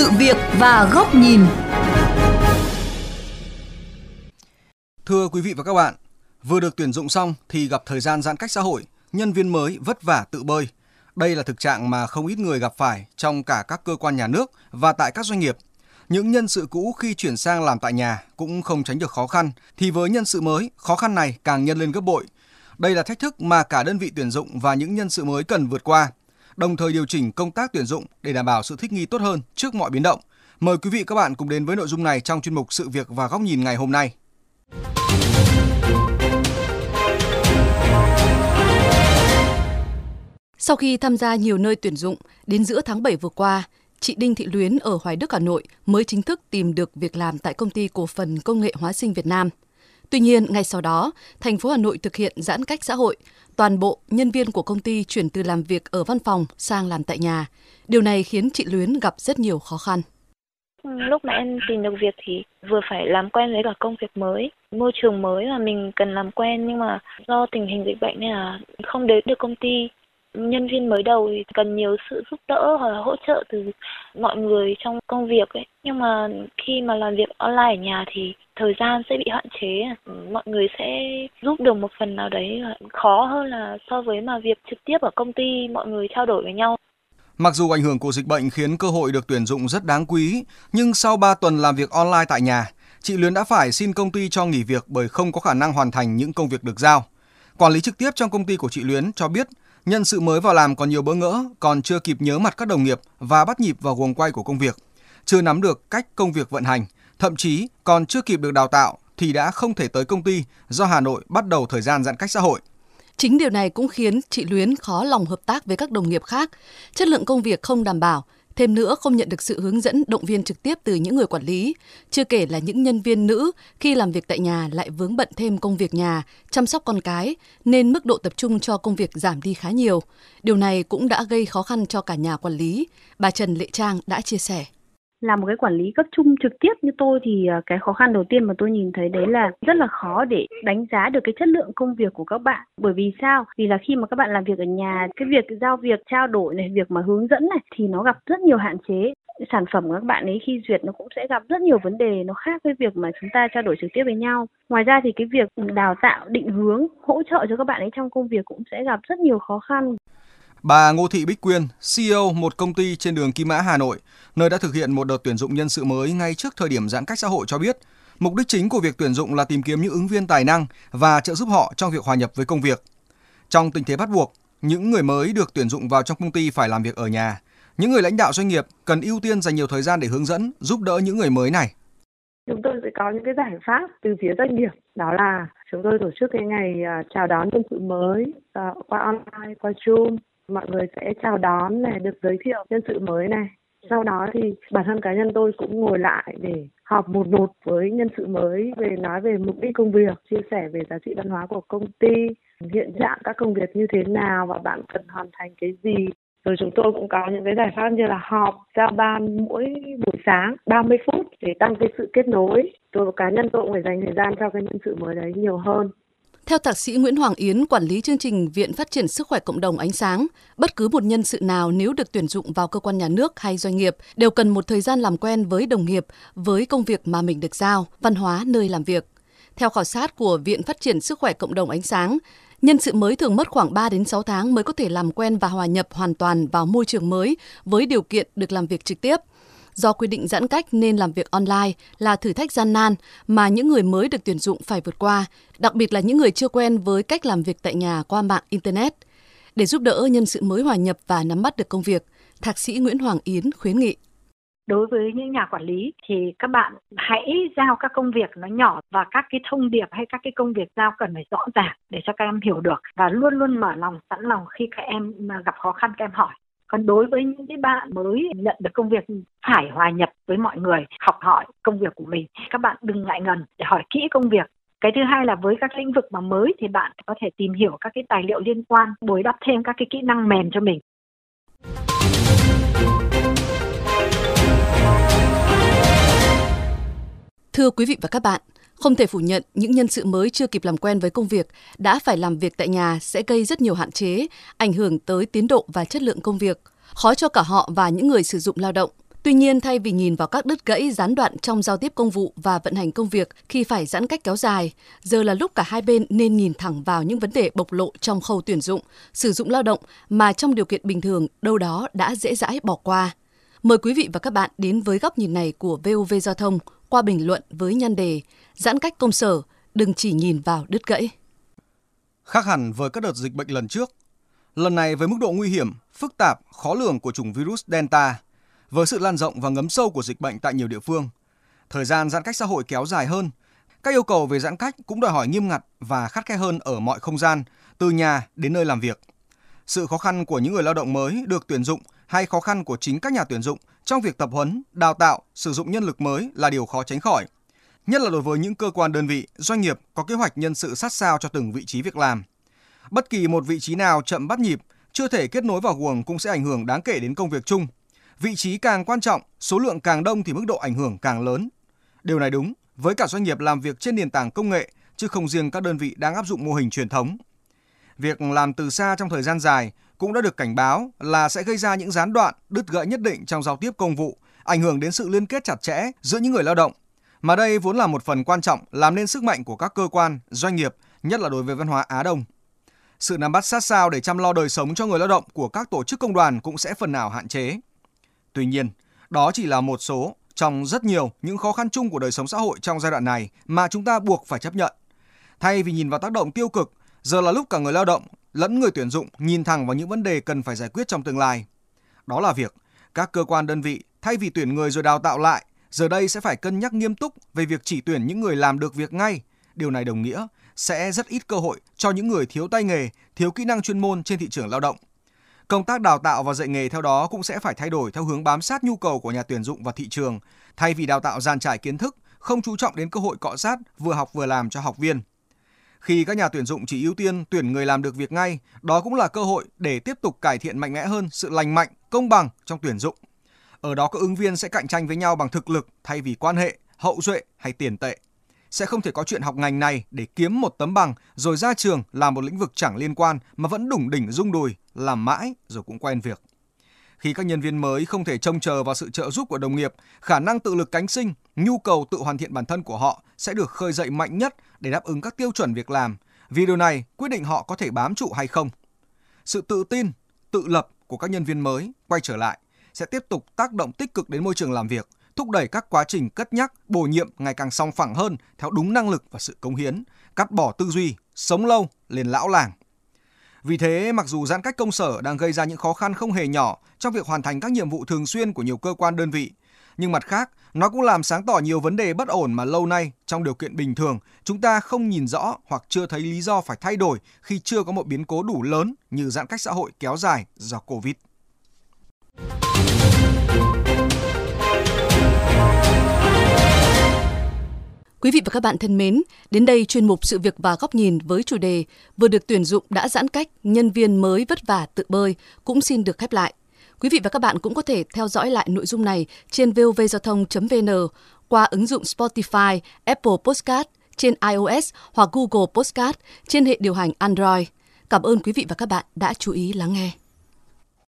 sự việc và góc nhìn. Thưa quý vị và các bạn, vừa được tuyển dụng xong thì gặp thời gian giãn cách xã hội, nhân viên mới vất vả tự bơi. Đây là thực trạng mà không ít người gặp phải trong cả các cơ quan nhà nước và tại các doanh nghiệp. Những nhân sự cũ khi chuyển sang làm tại nhà cũng không tránh được khó khăn, thì với nhân sự mới, khó khăn này càng nhân lên gấp bội. Đây là thách thức mà cả đơn vị tuyển dụng và những nhân sự mới cần vượt qua, đồng thời điều chỉnh công tác tuyển dụng để đảm bảo sự thích nghi tốt hơn trước mọi biến động. Mời quý vị các bạn cùng đến với nội dung này trong chuyên mục Sự việc và góc nhìn ngày hôm nay. Sau khi tham gia nhiều nơi tuyển dụng, đến giữa tháng 7 vừa qua, chị Đinh Thị Luyến ở Hoài Đức, Hà Nội mới chính thức tìm được việc làm tại công ty cổ phần công nghệ hóa sinh Việt Nam. Tuy nhiên, ngay sau đó, thành phố Hà Nội thực hiện giãn cách xã hội, toàn bộ nhân viên của công ty chuyển từ làm việc ở văn phòng sang làm tại nhà. Điều này khiến chị Luyến gặp rất nhiều khó khăn. Lúc mà em tìm được việc thì vừa phải làm quen với cả công việc mới, môi trường mới mà mình cần làm quen nhưng mà do tình hình dịch bệnh nên là không đến được công ty nhân viên mới đầu thì cần nhiều sự giúp đỡ hoặc là hỗ trợ từ mọi người trong công việc ấy nhưng mà khi mà làm việc online ở nhà thì thời gian sẽ bị hạn chế mọi người sẽ giúp được một phần nào đấy khó hơn là so với mà việc trực tiếp ở công ty mọi người trao đổi với nhau Mặc dù ảnh hưởng của dịch bệnh khiến cơ hội được tuyển dụng rất đáng quý, nhưng sau 3 tuần làm việc online tại nhà, chị Luyến đã phải xin công ty cho nghỉ việc bởi không có khả năng hoàn thành những công việc được giao. Quản lý trực tiếp trong công ty của chị Luyến cho biết Nhân sự mới vào làm còn nhiều bỡ ngỡ, còn chưa kịp nhớ mặt các đồng nghiệp và bắt nhịp vào guồng quay của công việc. Chưa nắm được cách công việc vận hành, thậm chí còn chưa kịp được đào tạo thì đã không thể tới công ty do Hà Nội bắt đầu thời gian giãn cách xã hội. Chính điều này cũng khiến chị Luyến khó lòng hợp tác với các đồng nghiệp khác, chất lượng công việc không đảm bảo, Thêm nữa, không nhận được sự hướng dẫn động viên trực tiếp từ những người quản lý. Chưa kể là những nhân viên nữ khi làm việc tại nhà lại vướng bận thêm công việc nhà, chăm sóc con cái, nên mức độ tập trung cho công việc giảm đi khá nhiều. Điều này cũng đã gây khó khăn cho cả nhà quản lý. Bà Trần Lệ Trang đã chia sẻ là một cái quản lý cấp trung trực tiếp như tôi thì à, cái khó khăn đầu tiên mà tôi nhìn thấy đấy là rất là khó để đánh giá được cái chất lượng công việc của các bạn. Bởi vì sao? Vì là khi mà các bạn làm việc ở nhà, cái việc giao việc, trao đổi này, việc mà hướng dẫn này thì nó gặp rất nhiều hạn chế. Sản phẩm của các bạn ấy khi duyệt nó cũng sẽ gặp rất nhiều vấn đề, nó khác với việc mà chúng ta trao đổi trực tiếp với nhau. Ngoài ra thì cái việc đào tạo định hướng, hỗ trợ cho các bạn ấy trong công việc cũng sẽ gặp rất nhiều khó khăn. Bà Ngô Thị Bích Quyên, CEO một công ty trên đường Kim Mã Hà Nội, nơi đã thực hiện một đợt tuyển dụng nhân sự mới ngay trước thời điểm giãn cách xã hội cho biết, mục đích chính của việc tuyển dụng là tìm kiếm những ứng viên tài năng và trợ giúp họ trong việc hòa nhập với công việc. Trong tình thế bắt buộc, những người mới được tuyển dụng vào trong công ty phải làm việc ở nhà. Những người lãnh đạo doanh nghiệp cần ưu tiên dành nhiều thời gian để hướng dẫn, giúp đỡ những người mới này. Chúng tôi sẽ có những cái giải pháp từ phía doanh nghiệp, đó là chúng tôi tổ chức cái ngày à, chào đón nhân sự mới à, qua online, qua Zoom mọi người sẽ chào đón này, được giới thiệu nhân sự mới này sau đó thì bản thân cá nhân tôi cũng ngồi lại để họp một một với nhân sự mới về nói về mục đích công việc, chia sẻ về giá trị văn hóa của công ty, hiện trạng các công việc như thế nào và bạn cần hoàn thành cái gì rồi chúng tôi cũng có những cái giải pháp như là họp, giao ban mỗi buổi sáng 30 phút để tăng cái sự kết nối. Tôi cá nhân tôi cũng phải dành thời gian cho cái nhân sự mới đấy nhiều hơn. Theo thạc sĩ Nguyễn Hoàng Yến, quản lý chương trình Viện Phát triển Sức khỏe Cộng đồng Ánh Sáng, bất cứ một nhân sự nào nếu được tuyển dụng vào cơ quan nhà nước hay doanh nghiệp đều cần một thời gian làm quen với đồng nghiệp, với công việc mà mình được giao, văn hóa nơi làm việc. Theo khảo sát của Viện Phát triển Sức khỏe Cộng đồng Ánh Sáng, nhân sự mới thường mất khoảng 3 đến 6 tháng mới có thể làm quen và hòa nhập hoàn toàn vào môi trường mới với điều kiện được làm việc trực tiếp – Do quy định giãn cách nên làm việc online là thử thách gian nan mà những người mới được tuyển dụng phải vượt qua, đặc biệt là những người chưa quen với cách làm việc tại nhà qua mạng Internet. Để giúp đỡ nhân sự mới hòa nhập và nắm bắt được công việc, Thạc sĩ Nguyễn Hoàng Yến khuyến nghị đối với những nhà quản lý thì các bạn hãy giao các công việc nó nhỏ và các cái thông điệp hay các cái công việc giao cần phải rõ ràng để cho các em hiểu được và luôn luôn mở lòng sẵn lòng khi các em gặp khó khăn các em hỏi còn đối với những cái bạn mới nhận được công việc phải hòa nhập với mọi người học hỏi công việc của mình các bạn đừng ngại ngần để hỏi kỹ công việc. Cái thứ hai là với các lĩnh vực mà mới thì bạn có thể tìm hiểu các cái tài liệu liên quan bồi đắp thêm các cái kỹ năng mềm cho mình. Thưa quý vị và các bạn, không thể phủ nhận những nhân sự mới chưa kịp làm quen với công việc đã phải làm việc tại nhà sẽ gây rất nhiều hạn chế, ảnh hưởng tới tiến độ và chất lượng công việc, khó cho cả họ và những người sử dụng lao động. Tuy nhiên, thay vì nhìn vào các đứt gãy gián đoạn trong giao tiếp công vụ và vận hành công việc khi phải giãn cách kéo dài, giờ là lúc cả hai bên nên nhìn thẳng vào những vấn đề bộc lộ trong khâu tuyển dụng, sử dụng lao động mà trong điều kiện bình thường đâu đó đã dễ dãi bỏ qua. Mời quý vị và các bạn đến với góc nhìn này của VOV Giao thông qua bình luận với nhan đề Giãn cách công sở, đừng chỉ nhìn vào đứt gãy. Khác hẳn với các đợt dịch bệnh lần trước, lần này với mức độ nguy hiểm, phức tạp, khó lường của chủng virus Delta, với sự lan rộng và ngấm sâu của dịch bệnh tại nhiều địa phương, thời gian giãn cách xã hội kéo dài hơn, các yêu cầu về giãn cách cũng đòi hỏi nghiêm ngặt và khắt khe hơn ở mọi không gian, từ nhà đến nơi làm việc. Sự khó khăn của những người lao động mới được tuyển dụng hay khó khăn của chính các nhà tuyển dụng trong việc tập huấn, đào tạo, sử dụng nhân lực mới là điều khó tránh khỏi. Nhất là đối với những cơ quan đơn vị, doanh nghiệp có kế hoạch nhân sự sát sao cho từng vị trí việc làm. Bất kỳ một vị trí nào chậm bắt nhịp, chưa thể kết nối vào guồng cũng sẽ ảnh hưởng đáng kể đến công việc chung. Vị trí càng quan trọng, số lượng càng đông thì mức độ ảnh hưởng càng lớn. Điều này đúng với cả doanh nghiệp làm việc trên nền tảng công nghệ, chứ không riêng các đơn vị đang áp dụng mô hình truyền thống. Việc làm từ xa trong thời gian dài cũng đã được cảnh báo là sẽ gây ra những gián đoạn, đứt gãy nhất định trong giao tiếp công vụ, ảnh hưởng đến sự liên kết chặt chẽ giữa những người lao động. Mà đây vốn là một phần quan trọng làm nên sức mạnh của các cơ quan, doanh nghiệp, nhất là đối với văn hóa Á Đông. Sự nắm bắt sát sao để chăm lo đời sống cho người lao động của các tổ chức công đoàn cũng sẽ phần nào hạn chế. Tuy nhiên, đó chỉ là một số trong rất nhiều những khó khăn chung của đời sống xã hội trong giai đoạn này mà chúng ta buộc phải chấp nhận. Thay vì nhìn vào tác động tiêu cực, giờ là lúc cả người lao động lẫn người tuyển dụng nhìn thẳng vào những vấn đề cần phải giải quyết trong tương lai. Đó là việc các cơ quan đơn vị thay vì tuyển người rồi đào tạo lại, giờ đây sẽ phải cân nhắc nghiêm túc về việc chỉ tuyển những người làm được việc ngay. Điều này đồng nghĩa sẽ rất ít cơ hội cho những người thiếu tay nghề, thiếu kỹ năng chuyên môn trên thị trường lao động. Công tác đào tạo và dạy nghề theo đó cũng sẽ phải thay đổi theo hướng bám sát nhu cầu của nhà tuyển dụng và thị trường, thay vì đào tạo dàn trải kiến thức, không chú trọng đến cơ hội cọ sát vừa học vừa làm cho học viên. Khi các nhà tuyển dụng chỉ ưu tiên tuyển người làm được việc ngay, đó cũng là cơ hội để tiếp tục cải thiện mạnh mẽ hơn sự lành mạnh, công bằng trong tuyển dụng. Ở đó các ứng viên sẽ cạnh tranh với nhau bằng thực lực thay vì quan hệ, hậu duệ hay tiền tệ. Sẽ không thể có chuyện học ngành này để kiếm một tấm bằng rồi ra trường làm một lĩnh vực chẳng liên quan mà vẫn đủng đỉnh rung đùi, làm mãi rồi cũng quen việc. Khi các nhân viên mới không thể trông chờ vào sự trợ giúp của đồng nghiệp, khả năng tự lực cánh sinh, nhu cầu tự hoàn thiện bản thân của họ sẽ được khơi dậy mạnh nhất để đáp ứng các tiêu chuẩn việc làm. Vì điều này quyết định họ có thể bám trụ hay không. Sự tự tin, tự lập của các nhân viên mới quay trở lại sẽ tiếp tục tác động tích cực đến môi trường làm việc, thúc đẩy các quá trình cất nhắc, bổ nhiệm ngày càng song phẳng hơn theo đúng năng lực và sự cống hiến, cắt bỏ tư duy, sống lâu lên lão làng. Vì thế, mặc dù giãn cách công sở đang gây ra những khó khăn không hề nhỏ trong việc hoàn thành các nhiệm vụ thường xuyên của nhiều cơ quan đơn vị, nhưng mặt khác, nó cũng làm sáng tỏ nhiều vấn đề bất ổn mà lâu nay trong điều kiện bình thường chúng ta không nhìn rõ hoặc chưa thấy lý do phải thay đổi khi chưa có một biến cố đủ lớn như giãn cách xã hội kéo dài do Covid. Quý vị và các bạn thân mến, đến đây chuyên mục Sự việc và góc nhìn với chủ đề vừa được tuyển dụng đã giãn cách, nhân viên mới vất vả tự bơi cũng xin được khép lại. Quý vị và các bạn cũng có thể theo dõi lại nội dung này trên vovgiao thông.vn qua ứng dụng Spotify, Apple Podcast trên iOS hoặc Google Podcast trên hệ điều hành Android. Cảm ơn quý vị và các bạn đã chú ý lắng nghe.